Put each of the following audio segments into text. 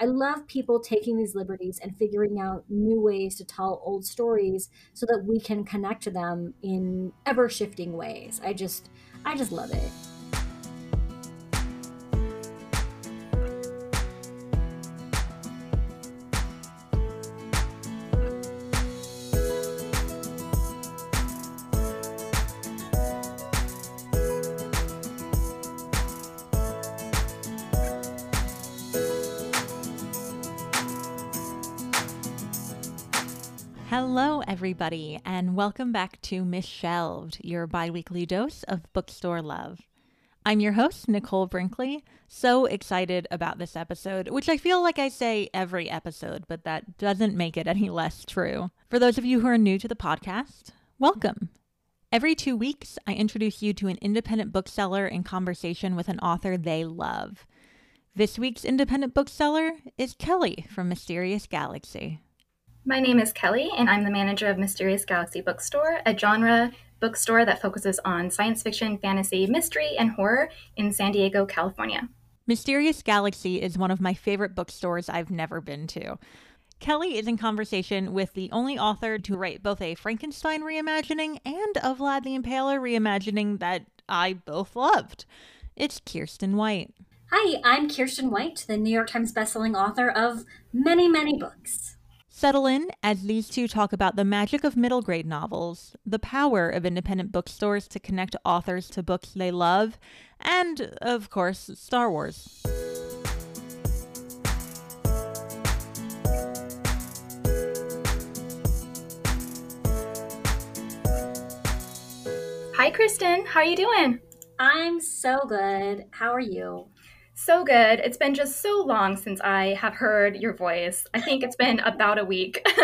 I love people taking these liberties and figuring out new ways to tell old stories so that we can connect to them in ever shifting ways. I just I just love it. Hello, everybody, and welcome back to Mishelved, your bi weekly dose of bookstore love. I'm your host, Nicole Brinkley. So excited about this episode, which I feel like I say every episode, but that doesn't make it any less true. For those of you who are new to the podcast, welcome. Every two weeks, I introduce you to an independent bookseller in conversation with an author they love. This week's independent bookseller is Kelly from Mysterious Galaxy. My name is Kelly, and I'm the manager of Mysterious Galaxy Bookstore, a genre bookstore that focuses on science fiction, fantasy, mystery, and horror in San Diego, California. Mysterious Galaxy is one of my favorite bookstores I've never been to. Kelly is in conversation with the only author to write both a Frankenstein reimagining and a Vlad the Impaler reimagining that I both loved. It's Kiersten White. Hi, I'm Kiersten White, the New York Times bestselling author of many, many books. Settle in as these two talk about the magic of middle grade novels, the power of independent bookstores to connect authors to books they love, and, of course, Star Wars. Hi, Kristen. How are you doing? I'm so good. How are you? So good. It's been just so long since I have heard your voice. I think it's been about a week.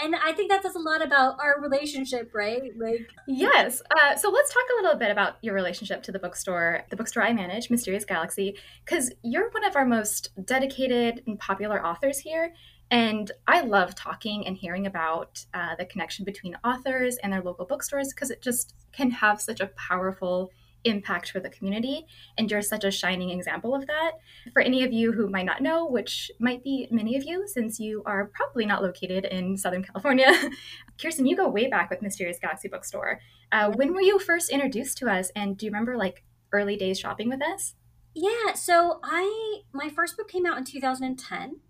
and I think that says a lot about our relationship, right? Like, yes. Uh, so let's talk a little bit about your relationship to the bookstore, the bookstore I manage, Mysterious Galaxy, because you're one of our most dedicated and popular authors here. And I love talking and hearing about uh, the connection between authors and their local bookstores because it just can have such a powerful impact for the community. And you're such a shining example of that. For any of you who might not know, which might be many of you since you are probably not located in Southern California, Kiersten, you go way back with Mysterious Galaxy Bookstore. Uh, when were you first introduced to us? And do you remember like early days shopping with us? Yeah, so I my first book came out in 2010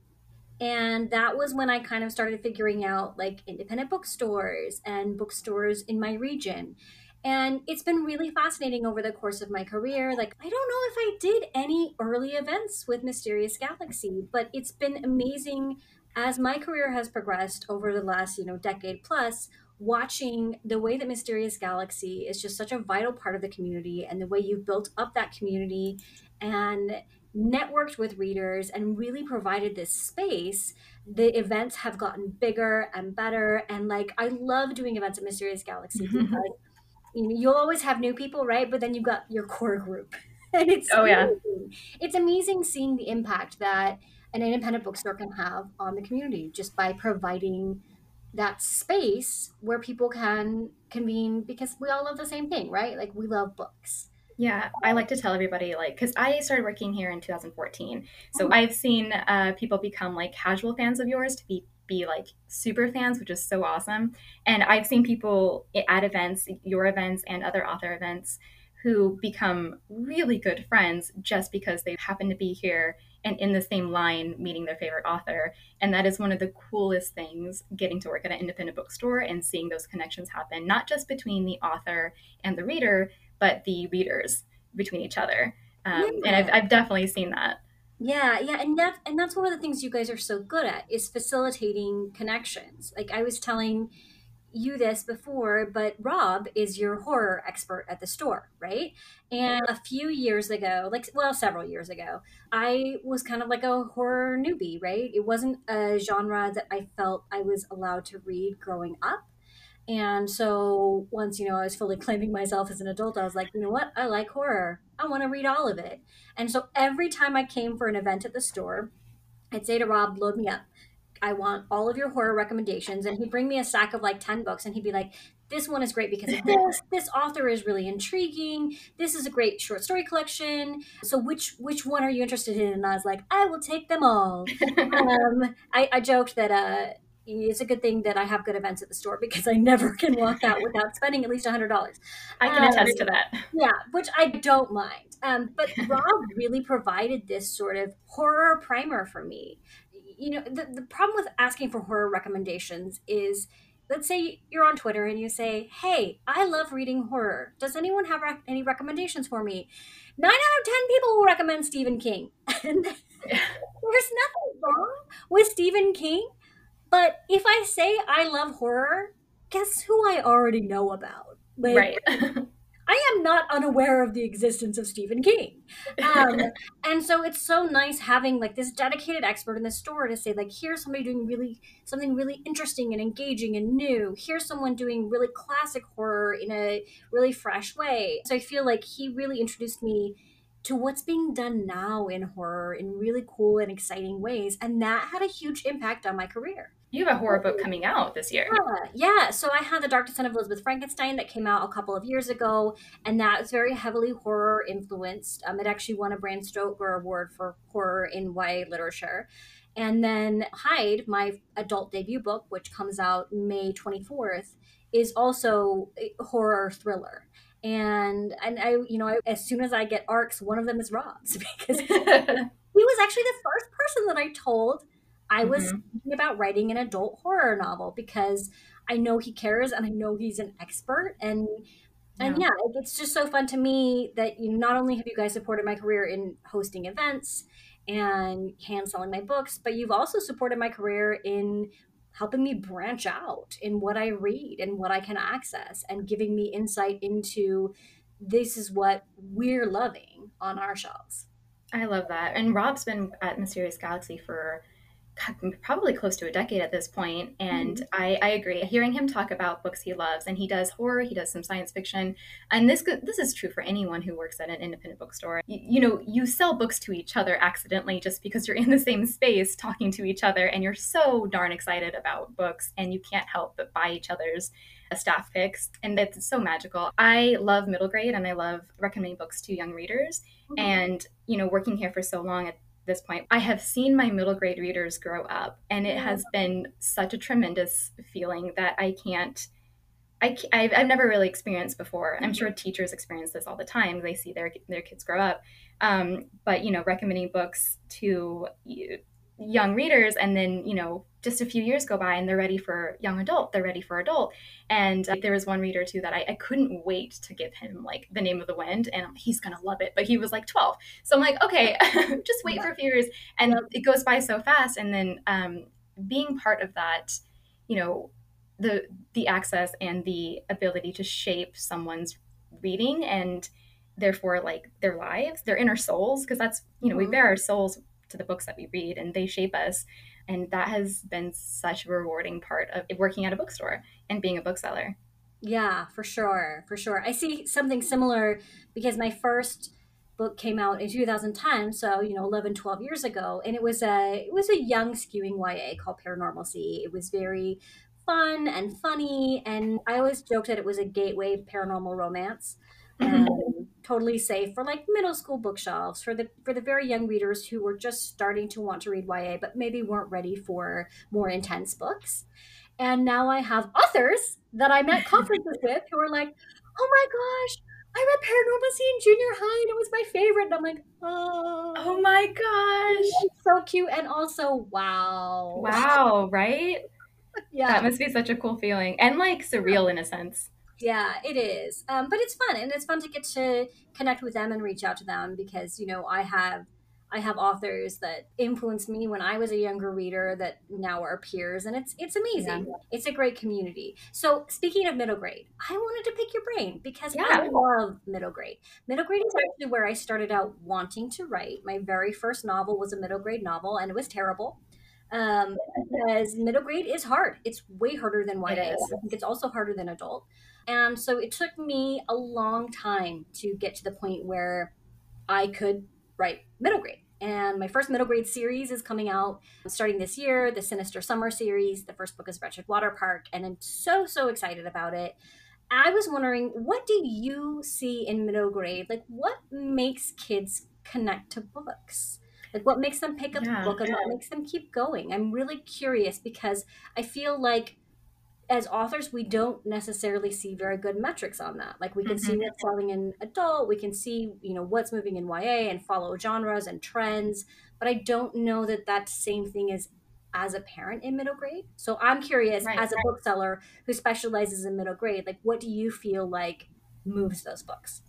and that was when I kind of started figuring out like independent bookstores and bookstores in my region. And it's been really fascinating over the course of my career. Like, I don't know if I did any early events with Mysterious Galaxy, but it's been amazing as my career has progressed over the last, you know, decade plus, watching the way that Mysterious Galaxy is just such a vital part of the community and the way you've built up that community and networked with readers and really provided this space the events have gotten bigger and better and like i love doing events at mysterious galaxy mm-hmm. because you know, you'll always have new people, right? But then you've got your core group. and it's oh yeah, it's amazing seeing the impact that an independent bookstore can have on the community just by providing that space where people can convene because we all love the same thing, right? Like we love books. Yeah, I like to tell everybody like because I started working here in 2014, so oh. I've seen uh, people become like casual fans of yours to be be like super fans, which is so awesome. And I've seen people at events, your events, and other author events who become really good friends just because they happen to be here and in the same line meeting their favorite author. And that is one of the coolest things getting to work at an independent bookstore and seeing those connections happen, not just between the author and the reader, but the readers between each other. Um, yeah. And I've, I've definitely seen that. Yeah, yeah, and that's and that's one of the things you guys are so good at is facilitating connections. Like I was telling you this before, but Rob is your horror expert at the store, right? And a few years ago, like well, several years ago, I was kind of like a horror newbie, right? It wasn't a genre that I felt I was allowed to read growing up. And so once, you know, I was fully claiming myself as an adult, I was like, you know what? I like horror. I want to read all of it. And so every time I came for an event at the store, I'd say to Rob, load me up. I want all of your horror recommendations. And he'd bring me a stack of like 10 books and he'd be like, this one is great because of this. this author is really intriguing. This is a great short story collection. So which which one are you interested in? And I was like, I will take them all. um, I, I joked that uh, it's a good thing that I have good events at the store because I never can walk out without spending at least hundred dollars. I can um, attest to that. Yeah, which I don't mind. Um, but Rob really provided this sort of horror primer for me. You know, the, the problem with asking for horror recommendations is let's say you're on Twitter and you say, Hey, I love reading horror. Does anyone have rec- any recommendations for me? Nine out of 10 people will recommend Stephen King. and there's nothing wrong with Stephen King. But if I say I love horror, guess who I already know about? Like, right. I am not unaware of the existence of Stephen King. Um, and so it's so nice having like this dedicated expert in the store to say like, here's somebody doing really something really interesting and engaging and new. Here's someone doing really classic horror in a really fresh way. So I feel like he really introduced me to what's being done now in horror in really cool and exciting ways. And that had a huge impact on my career. You have a horror book coming out this year. Yeah, yeah. So I had The Dark Descent of Elizabeth Frankenstein that came out a couple of years ago, and that was very heavily horror influenced. Um, it actually won a Bram Stoker Award for horror in YA literature. And then Hyde, my adult debut book, which comes out May 24th, is also a horror thriller and and I you know I, as soon as I get arcs, one of them is Rob's because he was actually the first person that I told I was mm-hmm. thinking about writing an adult horror novel because I know he cares and I know he's an expert and yeah. and yeah, it's just so fun to me that you not only have you guys supported my career in hosting events and hand selling my books, but you've also supported my career in helping me branch out in what I read and what I can access and giving me insight into this is what we're loving on our shelves. I love that. And Rob's been at Mysterious Galaxy for probably close to a decade at this point, and mm-hmm. I, I, agree. Hearing him talk about books he loves, and he does horror, he does some science fiction, and this this is true for anyone who works at an independent bookstore. You, you know, you sell books to each other accidentally just because you're in the same space talking to each other, and you're so darn excited about books, and you can't help but buy each other's staff picks, and it's so magical. I love middle grade, and I love recommending books to young readers, mm-hmm. and you know, working here for so long at this point, I have seen my middle grade readers grow up, and it has been such a tremendous feeling that I can't. I, I've, I've never really experienced before. I'm sure teachers experience this all the time. They see their their kids grow up, um, but you know, recommending books to young readers and then you know just a few years go by and they're ready for young adult they're ready for adult. And uh, there was one reader too that I, I, couldn't wait to give him like the name of the wind and he's gonna love it. But he was like 12 so i'm like okay just wait for a few years. And it goes by so fast and then um, being part of that you know the the access and the ability to shape someone's reading and therefore like their lives their inner souls because that's you know mm-hmm. we bare our souls to the books that we read and they shape us and that has been such a rewarding part of working at a bookstore and being a bookseller. Yeah for sure for sure. I see something similar because my first book came out in 2010 so you know 11 12 years ago and it was a it was a young skewing ya called paranormalcy. It was very fun and funny and i always joked that it was a gateway paranormal romance. And totally safe for like middle school bookshelves for the for the very young readers who were just starting to want to read YA but maybe weren't ready for more intense books. And now I have authors that I'm at conferences with who are like, "Oh my gosh, I read Paranormalcy in junior high and it was my favorite." And I'm like, "Oh, oh my gosh, so cute!" And also, wow, wow, right? yeah, that must be such a cool feeling and like surreal in a sense. Yeah, it is. Um, but it's fun, and it's fun to get to connect with them and reach out to them because you know I have I have authors that influenced me when I was a younger reader that now are peers, and it's it's amazing. Yeah. It's a great community. So speaking of middle grade, I wanted to pick your brain because yeah. I love middle grade. Middle grade is actually where I started out wanting to write. My very first novel was a middle grade novel, and it was terrible um, because middle grade is hard. It's way harder than YA. I think it's also harder than adult. And so it took me a long time to get to the point where I could write middle grade. And my first middle grade series is coming out starting this year, the Sinister Summer series. The first book is Wretched Water Park, and I'm so, so excited about it. I was wondering, what do you see in middle grade? Like, what makes kids connect to books? Like, what makes them pick up yeah. a book and what makes them keep going? I'm really curious because I feel like as authors, we don't necessarily see very good metrics on that. Like we can mm-hmm. see what's selling in adult, we can see you know what's moving in YA and follow genres and trends, but I don't know that that same thing is as a parent in middle grade. So I'm curious, right, as a right. bookseller who specializes in middle grade, like what do you feel like moves those books?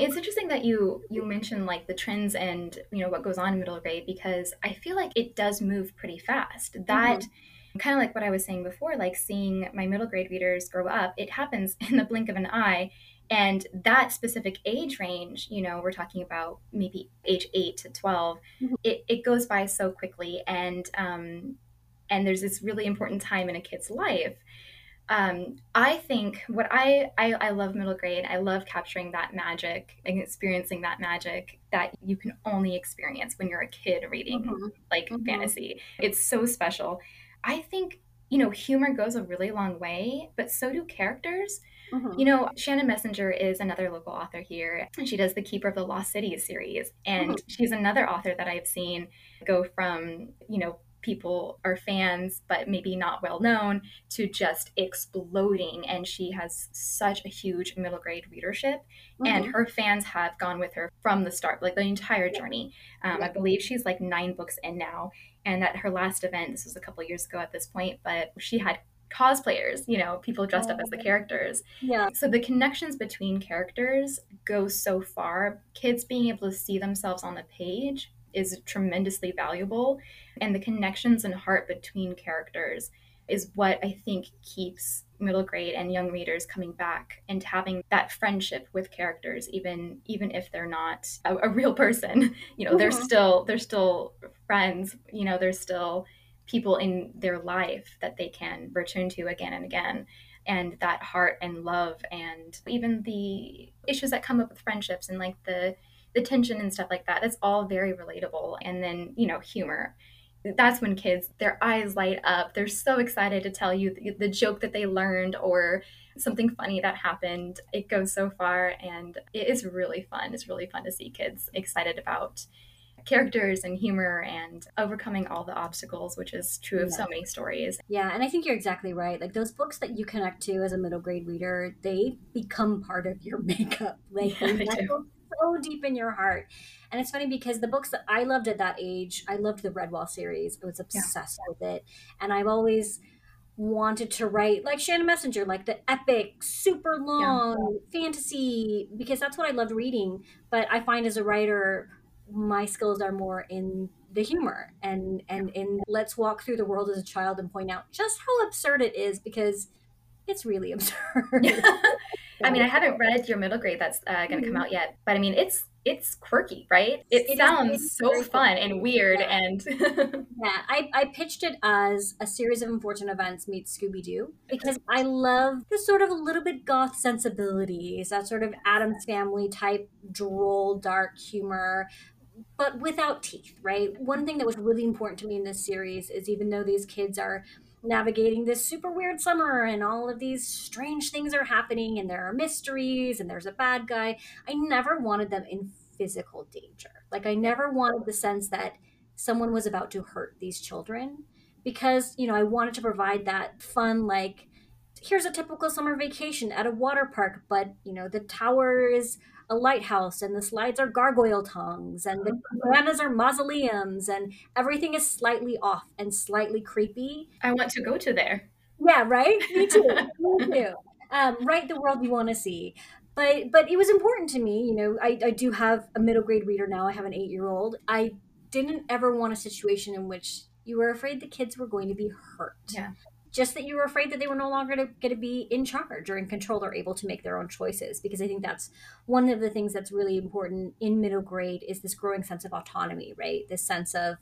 It's interesting that you you mentioned like the trends and you know what goes on in middle grade because I feel like it does move pretty fast. That mm-hmm kind of like what I was saying before, like seeing my middle grade readers grow up, it happens in the blink of an eye. And that specific age range, you know, we're talking about maybe age eight to 12, mm-hmm. it, it goes by so quickly. And, um, and there's this really important time in a kid's life. Um, I think what I, I, I love middle grade. I love capturing that magic and experiencing that magic that you can only experience when you're a kid reading mm-hmm. like mm-hmm. fantasy. It's so special. I think, you know, humor goes a really long way, but so do characters. Mm-hmm. You know, Shannon Messenger is another local author here. And she does the Keeper of the Lost Cities series. And mm-hmm. she's another author that I've seen go from, you know, people are fans but maybe not well known to just exploding. And she has such a huge middle grade readership. Mm-hmm. and her fans have gone with her from the start like the entire journey. Um, i believe she's like nine books in now. And at her last event this was a couple years ago at this point but she had cosplayers you know people dressed up as the oh. characters. Yeah. So the connections between characters go so far. Kids being able to see themselves on the page is tremendously valuable and the connections and heart between characters is what I think keeps middle grade and young readers coming back and having that friendship with characters even even if they're not a, a real person you know mm-hmm. they're still they're still friends you know they're still people in their life that they can return to again and again and that heart and love and even the issues that come up with friendships and like the the tension and stuff like that that's all very relatable. And then you know humor. That's when kids their eyes light up. They're so excited to tell you the, the, joke that they learned or something funny that happened. It goes so far and it is really fun. It's really fun to see kids excited about characters and humor and overcoming all the obstacles which is true of yeah. so many stories. Yeah and i think you're exactly right. Like those books that you connect to as a middle grade reader they become part of your makeup. Like yeah, so deep in your heart. And it's funny because the books that I loved at that age, I loved the Redwall series. I was obsessed yeah. with it. And I've always wanted to write like Shannon Messenger, like the epic, super long yeah. fantasy, because that's what I loved reading. But I find as a writer, my skills are more in the humor and and in let's walk through the world as a child and point out just how absurd it is because it's really absurd. I mean, I haven't read your middle grade that's uh, going to come mm-hmm. out yet, but I mean, it's it's quirky, right? It, it sounds so fun and weird, yeah. and yeah, I, I pitched it as a series of unfortunate events meets Scooby Doo because I love the sort of a little bit goth sensibilities, that sort of Addams Family type droll, dark humor, but without teeth, right? One thing that was really important to me in this series is even though these kids are navigating this super weird summer and all of these strange things are happening and there are mysteries and there's a bad guy. I never wanted them in physical danger. Like I never wanted the sense that someone was about to hurt these children because, you know, I wanted to provide that fun like here's a typical summer vacation at a water park, but, you know, the tower is a lighthouse and the slides are gargoyle tongues and the cabanas are mausoleums and everything is slightly off and slightly creepy. I want to go to there. Yeah, right? Me too. Me too. Um, write the world you want to see. But but it was important to me, you know, I, I do have a middle grade reader now. I have an eight year old. I didn't ever want a situation in which you were afraid the kids were going to be hurt. Yeah just that you were afraid that they were no longer going to be in charge or in control or able to make their own choices because i think that's one of the things that's really important in middle grade is this growing sense of autonomy right this sense of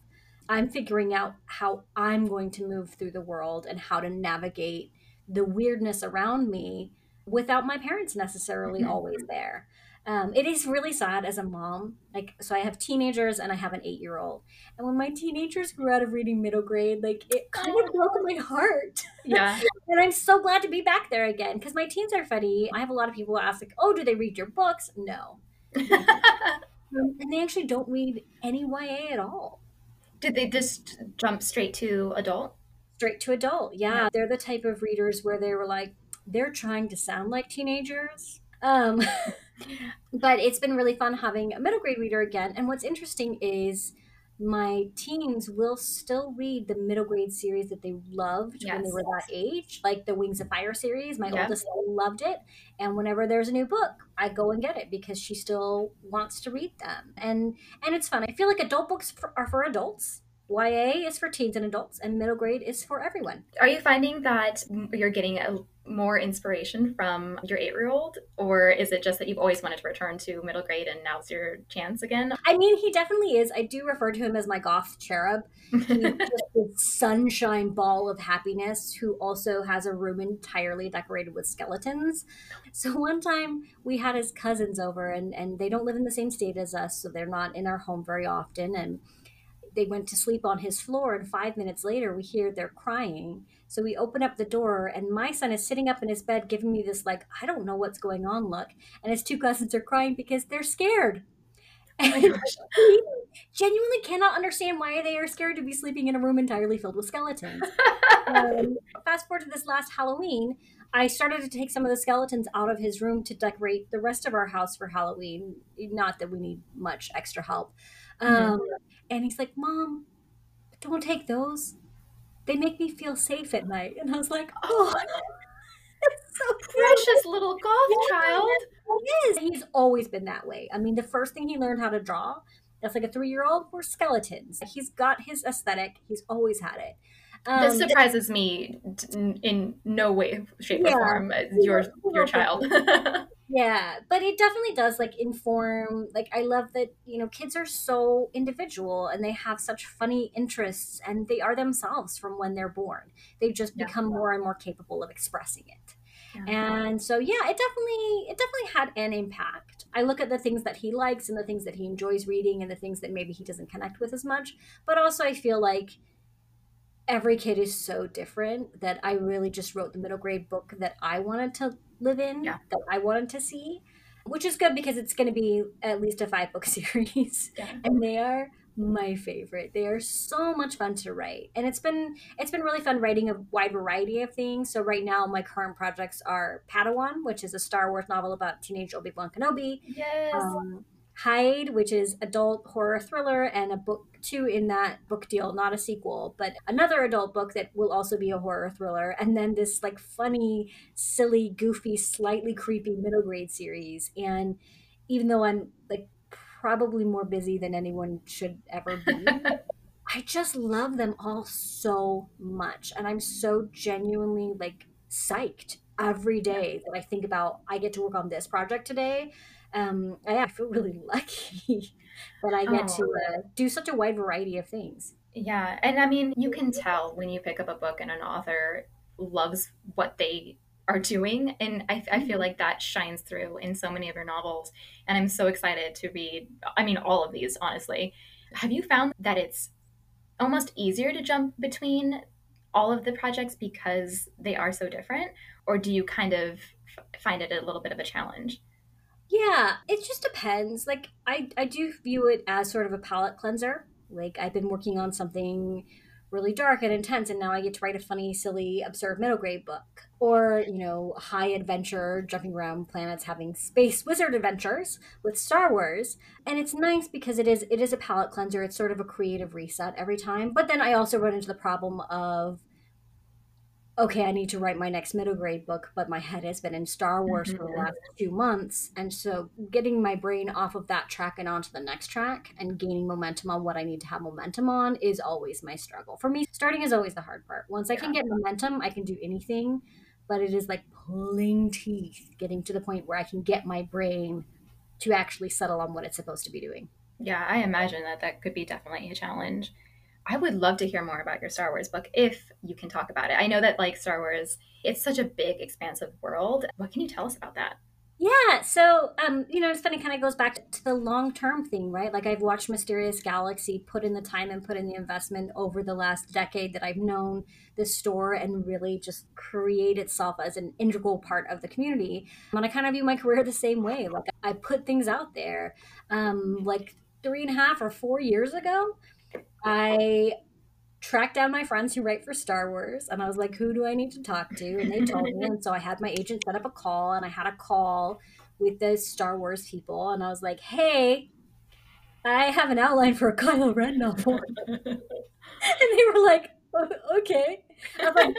i'm figuring out how i'm going to move through the world and how to navigate the weirdness around me without my parents necessarily mm-hmm. always there Um, it is really sad as a mom. Like, so I have teenagers and I have an eight year old. And when my teenagers grew out of reading middle grade, like, it kind of broke my heart. Yeah. and I'm so glad to be back there again because my teens are funny. I have a lot of people ask, like, oh, do they read your books? No. um, and they actually don't read any YA at all. Did they just jump straight to adult? Straight to adult, yeah. yeah. They're the type of readers where they were like, they're trying to sound like teenagers. Um, but it's been really fun having a middle grade reader again. And what's interesting is my teens will still read the middle grade series that they loved yes. when they were that age, like the Wings of Fire series. My oldest loved it. And whenever there's a new book, I go and get it because she still wants to read them. And and it's fun. I feel like adult books for, are for adults. YA is for teens and adults, and middle grade is for everyone. Are you finding that you're getting a more inspiration from your eight year old, or is it just that you've always wanted to return to middle grade and now's your chance again? I mean, he definitely is. I do refer to him as my goth cherub. He's a sunshine ball of happiness who also has a room entirely decorated with skeletons. So one time we had his cousins over, and, and they don't live in the same state as us, so they're not in our home very often. And they went to sleep on his floor, and five minutes later, we hear they're crying so we open up the door, and my son is sitting up in his bed giving me this, like, I don't know what's going on look. And his two cousins are crying because they're scared. Oh and genuinely cannot understand why they are scared to be sleeping in a room entirely filled with skeletons. um, fast forward to this last Halloween, I started to take some of the skeletons out of his room to decorate the rest of our house for Halloween. Not that we need much extra help. Um, mm-hmm. And he's like, Mom, don't take those they make me feel safe at night. And I was like, oh, it's so precious little goth yeah, child. He is. He's always been that way. I mean, the first thing he learned how to draw, that's like a three year old, were skeletons. He's got his aesthetic, he's always had it. Um, this surprises me in no way, shape, yeah, or form. Your your child. yeah but it definitely does like inform like i love that you know kids are so individual and they have such funny interests and they are themselves from when they're born they've just yeah. become more and more capable of expressing it yeah. and so yeah it definitely it definitely had an impact i look at the things that he likes and the things that he enjoys reading and the things that maybe he doesn't connect with as much but also i feel like every kid is so different that I really just wrote the middle grade book that I wanted to live in yeah. that I wanted to see, which is good because it's going to be at least a five book series, yeah. and they are my favorite. They are so much fun to write, and it's been it's been really fun writing a wide variety of things. So right now, my current projects are Padawan, which is a Star Wars novel about teenage Obi Wan Kenobi. Yes. Um, Hyde, which is adult horror thriller, and a book two in that book deal, not a sequel, but another adult book that will also be a horror thriller, and then this like funny, silly, goofy, slightly creepy middle grade series. And even though I'm like probably more busy than anyone should ever be. I just love them all so much. And I'm so genuinely like psyched every day that I think about I get to work on this project today um, I, I feel really lucky that I get oh. to uh, do such a wide variety of things. Yeah, and I mean, you can tell when you pick up a book and an author loves what they are doing, and I, I feel mm-hmm. like that shines through in so many of your novels. And I'm so excited to read. I mean, all of these, honestly. Have you found that it's almost easier to jump between all of the projects because they are so different, or do you kind of find it a little bit of a challenge? Yeah, it just depends. Like I I do view it as sort of a palate cleanser. Like I've been working on something really dark and intense and now I get to write a funny, silly, absurd middle grade book. Or, you know, high adventure, jumping around planets, having space wizard adventures with Star Wars. And it's nice because it is it is a palate cleanser. It's sort of a creative reset every time. But then I also run into the problem of okay, I need to write my next middle grade book, but my head has been in Star Wars mm-hmm. for the mm-hmm. last two months. And so getting my brain off of that track and onto the next track and gaining momentum on what I need to have momentum on is always my struggle. For me, starting is always the hard part. Once I can get momentum, I can do anything, but it is like pulling teeth, getting to the point where I can get my brain to actually settle on what it's supposed to be doing. Yeah, I imagine that that could be definitely a challenge. I would love to hear more about your Star Wars book if you can talk about it. I know that like Star Wars, it's such a big, expansive world. What can you tell us about that? Yeah, so um, you know, it's funny. Kind of goes back to the long term thing, right? Like I've watched Mysterious Galaxy put in the time and put in the investment over the last decade that I've known this store and really just create itself as an integral part of the community. And I kind of view my career the same way. Like I put things out there. Um, like three and a half or four years ago, I tracked down my friends who write for Star Wars and I was like, who do I need to talk to? And they told me. And so I had my agent set up a call and I had a call with the Star Wars people and I was like, hey, I have an outline for a Kylo Ren novel. and they were like, okay. I was like,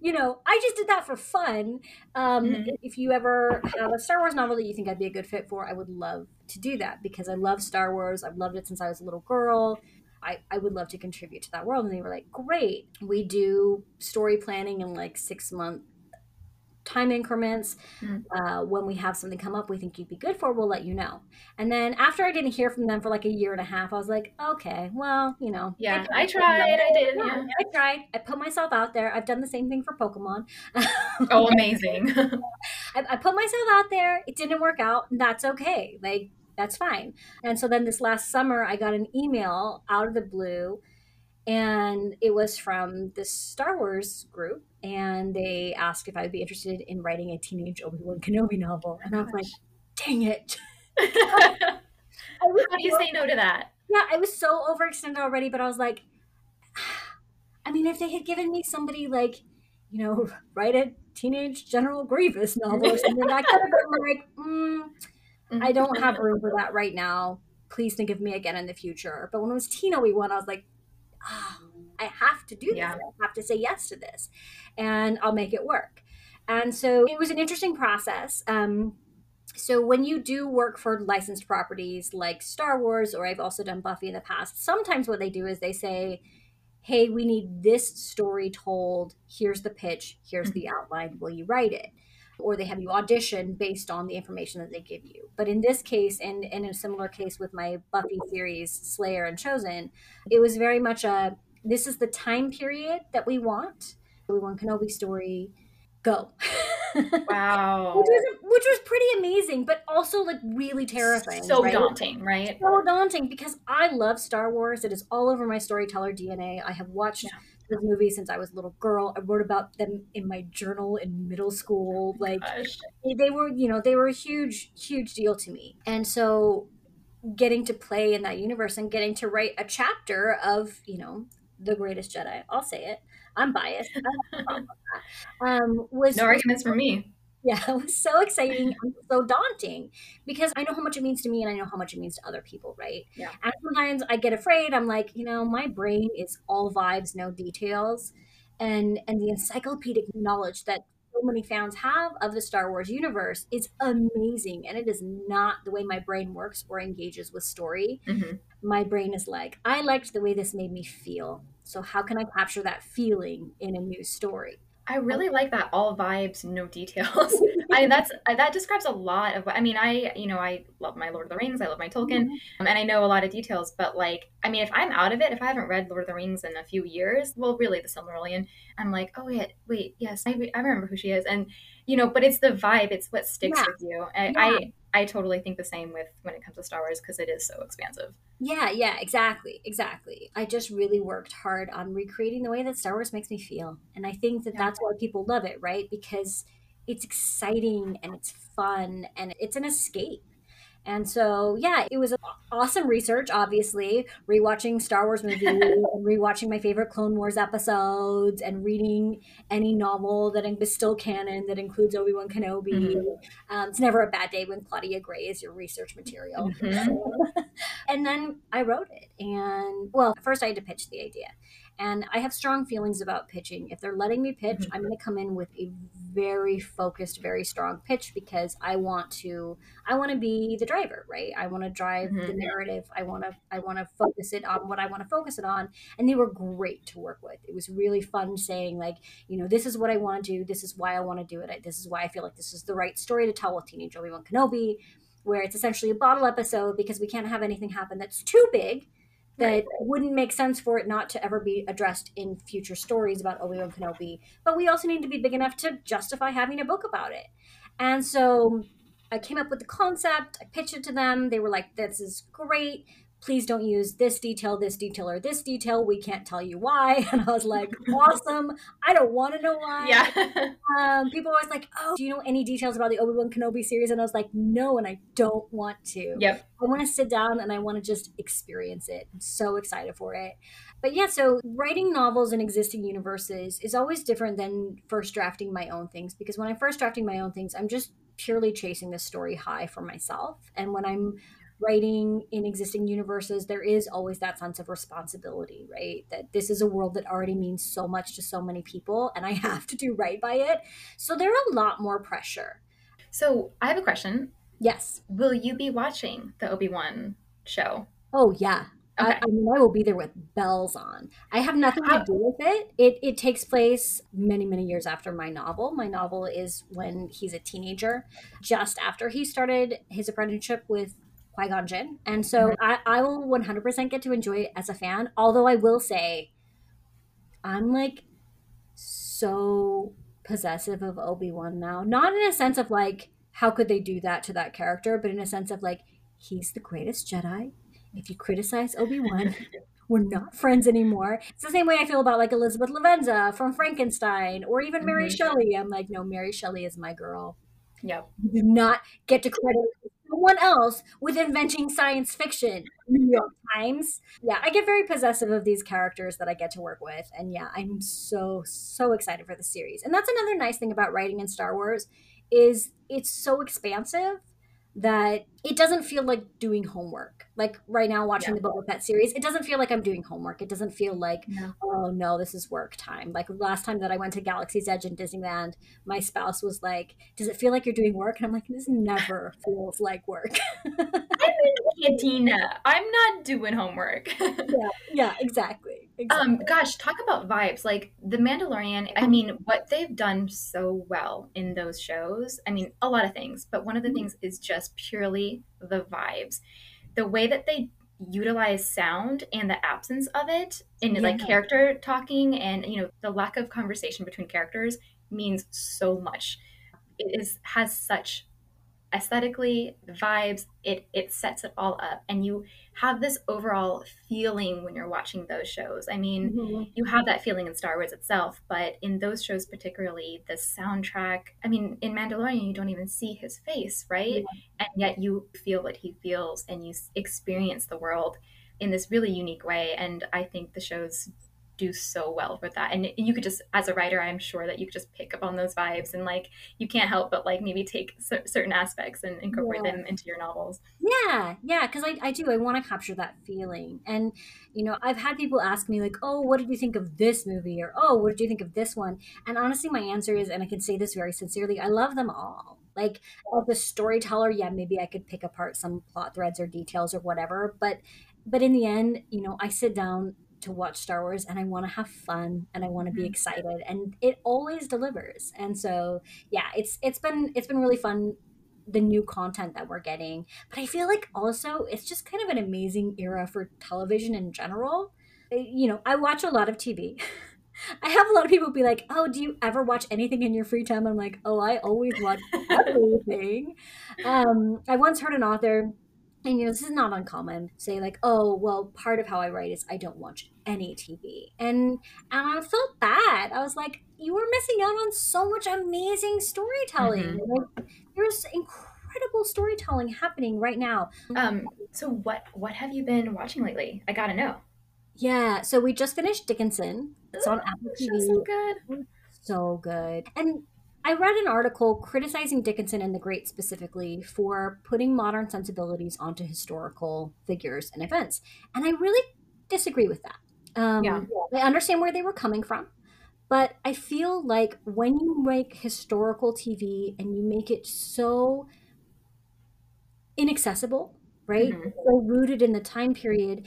you know, I just did that for fun. Um, mm-hmm. If you ever have a Star Wars novel that you think I'd be a good fit for, I would love to do that because I love Star Wars. I've loved it since I was a little girl. I, I would love to contribute to that world. And they were like, great. We do story planning in like six month time increments. Mm. Uh, when we have something come up we think you'd be good for, we'll let you know. And then after I didn't hear from them for like a year and a half, I was like, okay, well, you know. Yeah, I tried. I, I did. Yeah. I tried. I put myself out there. I've done the same thing for Pokemon. oh, amazing. I, I put myself out there. It didn't work out. And that's okay. Like, that's fine. And so then this last summer, I got an email out of the blue, and it was from the Star Wars group, and they asked if I would be interested in writing a teenage Obi Wan Kenobi novel, and I was like, "Dang it!" How do you say no to that? Yeah, I was so overextended already, but I was like, I mean, if they had given me somebody like, you know, write a teenage General Grievous novel or something, I could have been like, mm. I don't have room for that right now. Please think of me again in the future. But when it was Teen Obi-Wan, I was like, oh, I have to do yeah. this. I have to say yes to this, and I'll make it work. And so it was an interesting process. Um, so when you do work for licensed properties like Star Wars, or I've also done Buffy in the past, sometimes what they do is they say, "Hey, we need this story told. Here's the pitch. Here's the mm-hmm. outline. Will you write it?" Or they have you audition based on the information that they give you. But in this case, and, and in a similar case with my Buffy series, Slayer and Chosen, it was very much a this is the time period that we want. We want Kenobi story. Go. Wow. which, was, which was pretty amazing, but also like really terrifying. So right? daunting, right? So daunting because I love Star Wars. It is all over my storyteller DNA. I have watched yeah this movie since I was a little girl. I wrote about them in my journal in middle school. Like Gosh. they were, you know, they were a huge, huge deal to me. And so getting to play in that universe and getting to write a chapter of, you know, the greatest Jedi, I'll say it. I'm biased. um, was no arguments for me yeah, it was so exciting and so daunting because I know how much it means to me and I know how much it means to other people, right? Yeah. And sometimes I get afraid. I'm like, you know, my brain is all vibes, no details. And and the encyclopedic knowledge that so many fans have of the Star Wars universe is amazing. And it is not the way my brain works or engages with story. Mm-hmm. My brain is like, I liked the way this made me feel. So how can I capture that feeling in a new story? I really like that all vibes, no details. I mean, that's uh, that describes a lot of. I mean, I you know I love my Lord of the Rings. I love my Tolkien, mm-hmm. um, and I know a lot of details. But like, I mean, if I'm out of it, if I haven't read Lord of the Rings in a few years, well, really the Silmarillion, I'm like, oh yeah, wait, yes, I, I remember who she is, and you know, but it's the vibe, it's what sticks yeah. with you. And yeah. I I totally think the same with when it comes to Star Wars because it is so expansive. Yeah, yeah, exactly, exactly. I just really worked hard on recreating the way that Star Wars makes me feel, and I think that yeah. that's why people love it, right? Because it's exciting and it's fun and it's an escape. And so, yeah, it was awesome research, obviously, rewatching Star Wars movies and rewatching my favorite Clone Wars episodes and reading any novel that is still canon that includes Obi Wan Kenobi. Mm-hmm. Um, it's never a bad day when Claudia Gray is your research material. Mm-hmm. and then I wrote it. And, well, first I had to pitch the idea. And I have strong feelings about pitching. If they're letting me pitch, mm-hmm. I'm going to come in with a very focused, very strong pitch because I want to I want to be the driver, right? I want to drive mm-hmm. the narrative. I want to I want to focus it on what I want to focus it on. And they were great to work with. It was really fun saying like, you know, this is what I want to do. This is why I want to do it. This is why I feel like this is the right story to tell with Teenage Obi-Wan Kenobi, where it's essentially a bottle episode because we can't have anything happen that's too big that right. wouldn't make sense for it not to ever be addressed in future stories about Obi-Wan Kenobi. But we also need to be big enough to justify having a book about it. And so I came up with the concept, I pitched it to them. They were like, this is great. Please don't use this detail, this detail, or this detail. We can't tell you why. And I was like, awesome. I don't want to know why. Yeah. Um, people were always like, oh, do you know any details about the Obi Wan Kenobi series? And I was like, no, and I don't want to. yep. I want to sit down and I want to just experience it. I'm so excited for it. But yeah, so writing novels in existing universes is always different than first drafting my own things because when I'm first drafting my own things, I'm just purely chasing the story high for myself. And when I'm writing in existing universes, there is always that sense of responsibility, right? That this is a world that already means so much to so many people and I have to do right by it. So there are a lot more pressure. So I have a question. Yes. Will you be watching the Obi Wan show? Oh, yeah. Okay. I, I mean, I will be there with bells on. I have nothing to do with it. It it takes place many many years after my novel. My novel is when he's a teenager, just after he started his apprenticeship with Qui Gon Jinn, and so I, I will one hundred percent get to enjoy it as a fan. Although I will say, I'm like so possessive of Obi Wan now. Not in a sense of like how could they do that to that character, but in a sense of like he's the greatest Jedi if you criticize Obi-Wan, we're not friends anymore. It's the same way I feel about like Elizabeth Lavenza from Frankenstein or even Mary Mhm. Shelley. I'm like, no, Mary Shelley is my girl. Yep. You do not get to credit someone else with inventing science fiction. New York Times. Yeah, I get very possessive of these characters that I get to work with. And yeah, I'm so, so excited for the series. And that's another nice thing about writing in Star Wars is it's so expansive that it doesn't feel like doing homework. Like right now, watching Yeah. the Boba Fett series, it doesn't feel like I'm doing homework. It doesn't feel like, No. oh no, this is work time. Like last time that I went to Galaxy's Edge in Disneyland, my spouse was like, "Does it feel like you're doing work?" And I'm like, "This never feels like work." I'm in cantina. I'm not doing homework. yeah, exactly. exactly. um, gosh, talk about vibes. Like The Mandalorian, I mean, what they've done so well in those shows, I mean, a lot of things, but one of the things is just purely the vibes. The way that they utilize sound and the absence of it in like character talking and you know the lack of conversation between characters means so much it is has such aesthetically the vibes it it sets it all up and you have this overall feeling when you're watching those shows i mean Mhm. you have that feeling in Star Wars itself, but in those shows particularly, the soundtrack. I mean, in Mandalorian, you don't even see his face, right? And yet you feel what he feels and you experience the world in this really unique way. And I think the shows do so well with that. And you could just, as a writer, I'm sure that you could just pick up on those vibes and like you can't help but like maybe take cer- certain aspects and incorporate Yeah. them into your novels. Yeah, yeah, because I, I do. I want to capture that feeling. And, you know, I've had people ask me, like, oh, what did you think of this movie? Or, oh, what did you think of this one? And honestly, my answer is, and I can say this very sincerely, I love them all. Like, as the storyteller, yeah, maybe I could pick apart some plot threads or details or whatever. But, but in the end, you know, I sit down to watch Star Wars and I want to have fun and I want to be Mhm. excited and it always delivers. And so, yeah, it's it's been it's been really fun the new content that we're getting. But I feel like also it's just kind of an amazing era for television in general. Uh, You know, I watch a lot of TV. I have a lot of people be like, "Oh, do you ever watch anything in your free time?" I'm like, "Oh, I always watch everything." Um, I once heard an author, and you know, this is not uncommon, say like, "Oh, well, part of how I write is I don't watch any TV," and and I felt bad. I was like, "You were missing out on so much amazing storytelling." Like, there's incredible storytelling happening right now. Um, so what what have you been watching lately? I gotta know. Yeah, so we just finished Dickinson. It's on Apple tv so good. So good. And I read an article criticizing Dickinson and the Great specifically for putting modern sensibilities onto historical figures and events. And I really disagree with that. Um, Yeah. I understand where they were coming from, but I feel like when you make historical TV and you make it so inaccessible, right? Mhm. So rooted in the time period,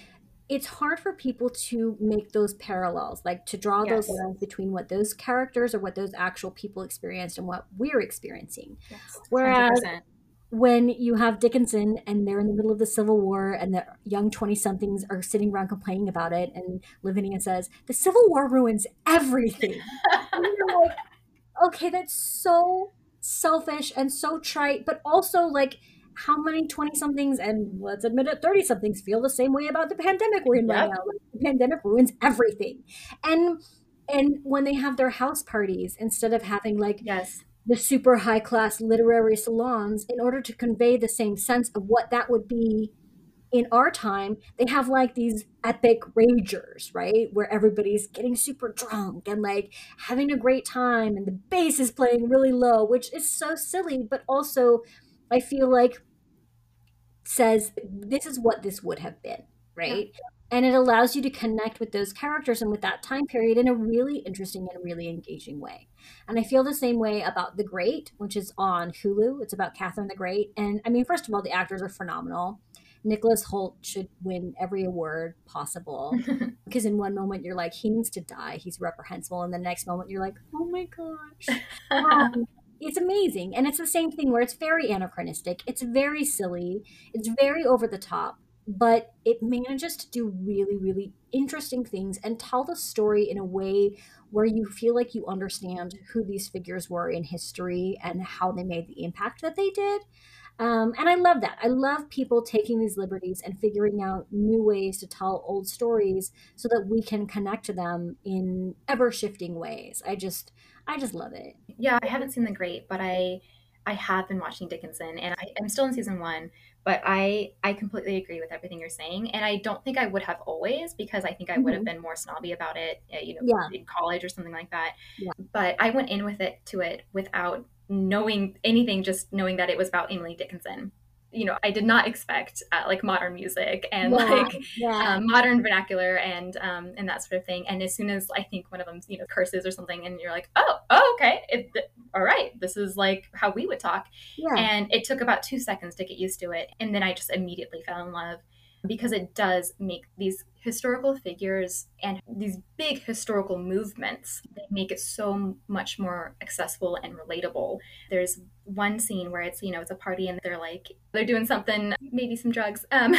it's hard for people to make those parallels, like to draw those lines between what those characters or what those actual people experienced and what we're experiencing. Yes, Whereas 100%. when you have Dickinson and they're in the middle of the Civil War and the young 20 somethings are sitting around complaining about it, and Lavinia says, The Civil War ruins everything. Like, okay, that's so selfish and so trite, but also like how many 20 somethings and let's admit it 30 somethings feel the same way about the pandemic we're in yep. right now. Like, the pandemic ruins everything. And and when they have their house parties instead of having like yes. the super high class literary salons in order to convey the same sense of what that would be in our time they have like these epic ragers right? Where everybody's getting super drunk and like having a great time and the bass is playing really low which is so silly but also i feel like says this is what this would have been right yeah and it allows you to connect with those characters and with that time period in a really interesting and really engaging way. And I feel the same way about The Great, which is on Hulu. It's about Catherine the Great. And I mean, first of all, the actors are phenomenal. Nicholas Hoult should win every award possible because in one moment you're like, he needs to die. He's reprehensible. And the next moment you're like, oh my gosh. Um, it's amazing. And it's the same thing where it's very anachronistic. It's very silly. It's very over the top but it manages to do really, really interesting things and tell the story in a way where you feel like you understand who these figures were in history and how they made the impact that they did. Um, and I love that. I love people taking these liberties and figuring out new ways to tell old stories so that we can connect to them in ever shifting ways. I just, I just love it. Yeah, I haven't seen The Great, but I, I have been watching Dickinson, and I, I'm still in season one but i i completely agree with everything you're saying and i don't think i would have always because i think i would have mm-hmm. been more snobby about it uh, you know yeah. in college or something like that yeah. but i went in with it to it without knowing anything just knowing that it was about emily dickinson you know, I did not expect uh, like modern music and yeah, like yeah. Um, modern vernacular and um, and that sort of thing. And as soon as I think one of them, you know, curses or something, and you're like, oh, oh, okay, it, th- all right, this is like how we would talk. Yeah. And it took about two seconds to get used to it, and then I just immediately fell in love because it does make these historical figures and these big historical movements they make it so much more accessible and relatable. There's one scene where it's you know it's a party and they're like they're doing something maybe some drugs um,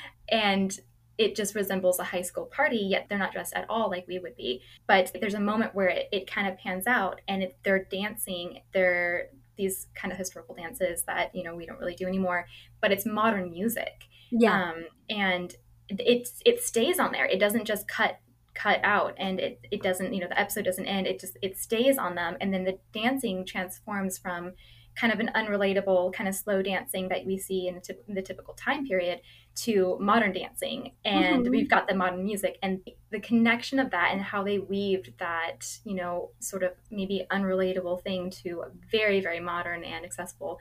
and it just resembles a high school party yet they're not dressed at all like we would be. But there's a moment where it, it kind of pans out and it, they're dancing they're these kind of historical dances that you know we don't really do anymore but it's modern music. Yeah. Um, and it's it stays on there. It doesn't just cut cut out and it, it doesn't you know the episode doesn't end. It just it stays on them and then the dancing transforms from kind of an unrelatable kind of slow dancing that we see in the, in the typical time period to modern dancing. And mm-hmm. we've got the modern music and the connection of that and how they weaved that you know sort of maybe unrelatable thing to very very modern and accessible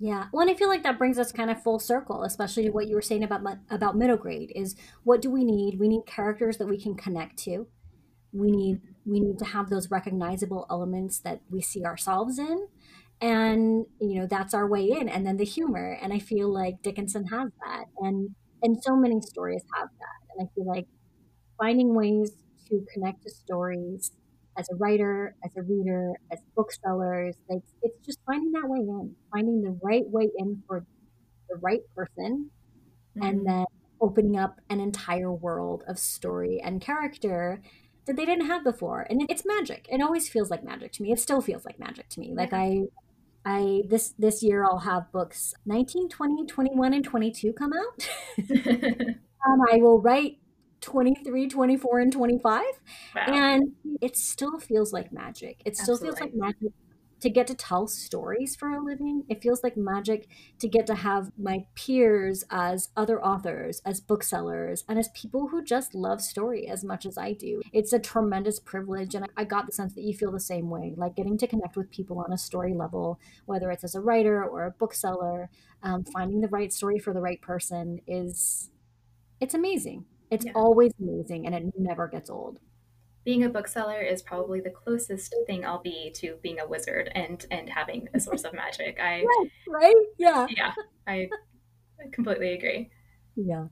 yeah. Well, and I feel like that brings us kind of full circle, especially to what you were saying about about middle grade is what do we need? We need characters that we can connect to. We need we need to have those recognizable elements that we see ourselves in. And you know, that's our way in and then the humor. And I feel like Dickinson has that and and so many stories have that. And I feel like finding ways to connect to stories as a writer, as a reader, as booksellers. Like it's just finding that way in, finding the right way in for the right person, mm-hmm. and then opening up an entire world of story and character that they didn't have before. And it's magic. It always feels like magic to me. It still feels like magic to me. Like I I this this year I'll have books 19, 20, 21 and 22 come out. um, I will write 23, 24, and 25. Wow. And it still feels like magic. It still Absolutely. feels like magic to get to tell stories for a living. It feels like magic to get to have my peers as other authors, as booksellers, and as people who just love story as much as I do. It's a tremendous privilege. And I got the sense that you feel the same way, like getting to connect with people on a story level, whether it's as a writer or a bookseller, um, finding the right story for the right person is, it's amazing. It's yeah. always amazing and it never gets old. Being a bookseller is probably the closest thing I'll be to being a wizard and and having a source of magic. I right, right? Yeah. Yeah. I, I completely agree. Yeah.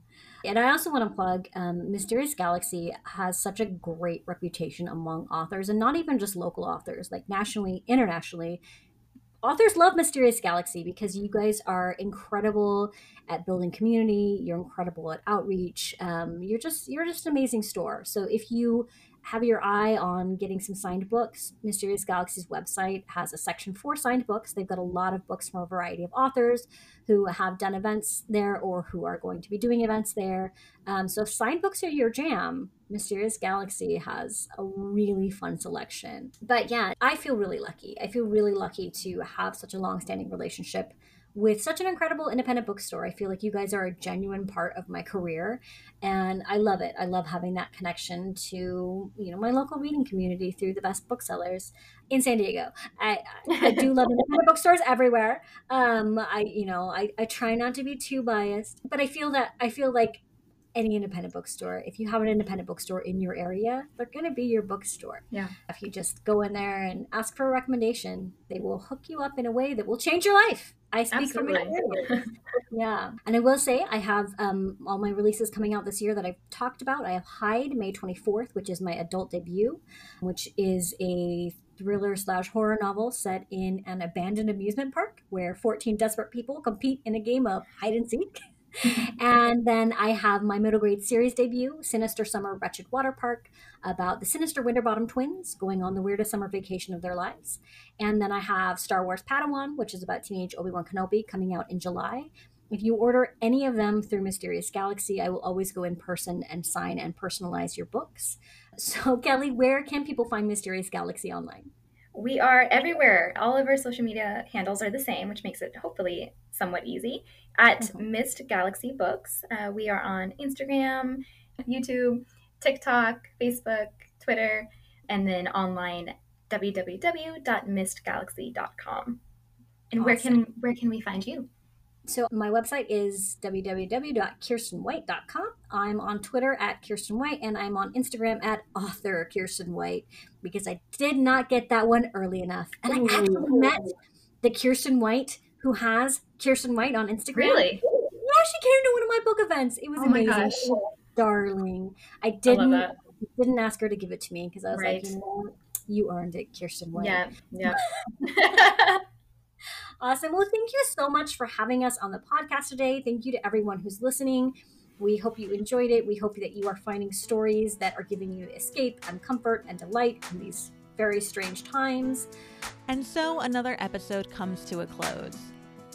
And I also want to plug um, Mysterious Galaxy has such a great reputation among authors, and not even just local authors, like nationally, internationally authors love Mysterious Galaxy because you guys are incredible at building community. You're incredible at outreach. Um, you're just you're just an amazing store. So if you have your eye on getting some signed books. Mysterious Galaxy's website has a section for signed books. They've got a lot of books from a variety of authors who have done events there or who are going to be doing events there. Um, so if signed books are your jam, Mysterious Galaxy has a really fun selection. But yeah, I feel really lucky. I feel really lucky to have such a long standing relationship with such an incredible independent bookstore. I feel like you guys are a genuine part of my career and I love it. I love having that connection to, you know, my local reading community through the best booksellers in San Diego. I, I do love independent bookstores everywhere. Um, I, you know, I, I try not to be too biased, but I feel that I feel like any independent bookstore. If you have an independent bookstore in your area, they're going to be your bookstore. Yeah. If you just go in there and ask for a recommendation, they will hook you up in a way that will change your life. I speak Absolutely. from experience. yeah. And I will say, I have um, all my releases coming out this year that I've talked about. I have Hide May 24th, which is my adult debut, which is a thriller slash horror novel set in an abandoned amusement park where 14 desperate people compete in a game of hide and seek. and then I have my middle grade series debut, Sinister Summer Wretched Water Park, about the sinister Winterbottom twins going on the weirdest summer vacation of their lives. And then I have Star Wars Padawan, which is about teenage Obi Wan Kenobi, coming out in July. If you order any of them through Mysterious Galaxy, I will always go in person and sign and personalize your books. So, Kelly, where can people find Mysterious Galaxy online? We are everywhere. All of our social media handles are the same, which makes it hopefully somewhat easy. At mm-hmm. Myst Galaxy Books, uh, we are on Instagram, YouTube, TikTok, Facebook, Twitter, and then online www.mystgalaxy.com. And awesome. where can where can we find you? So my website is www.kierstenwhite.com. I'm on Twitter at Kiersten White and I'm on Instagram at author Kiersten White because I did not get that one early enough. And I actually met the Kiersten White who has Kiersten White on Instagram. Really? Yeah, she came to one of my book events. It was oh amazing. Darling. I didn't I didn't ask her to give it to me because I was right. like, you know, you earned it, Kiersten White. Yeah, yeah. Awesome. Well, thank you so much for having us on the podcast today. Thank you to everyone who's listening. We hope you enjoyed it. We hope that you are finding stories that are giving you escape and comfort and delight in these very strange times. And so another episode comes to a close.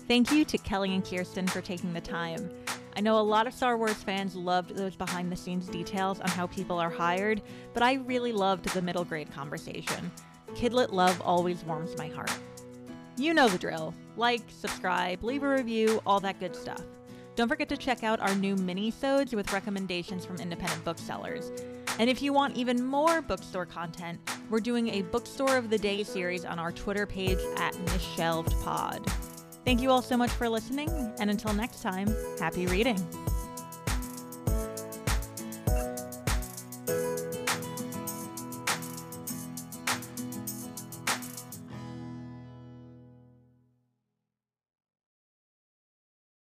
Thank you to Kelly and Kiersten for taking the time. I know a lot of Star Wars fans loved those behind the scenes details on how people are hired, but I really loved the middle grade conversation. Kidlit love always warms my heart. You know the drill. Like, subscribe, leave a review, all that good stuff. Don't forget to check out our new mini-sodes with recommendations from independent booksellers. And if you want even more bookstore content, we're doing a Bookstore of the Day series on our Twitter page at MishelvedPod. Thank you all so much for listening, and until next time, happy reading.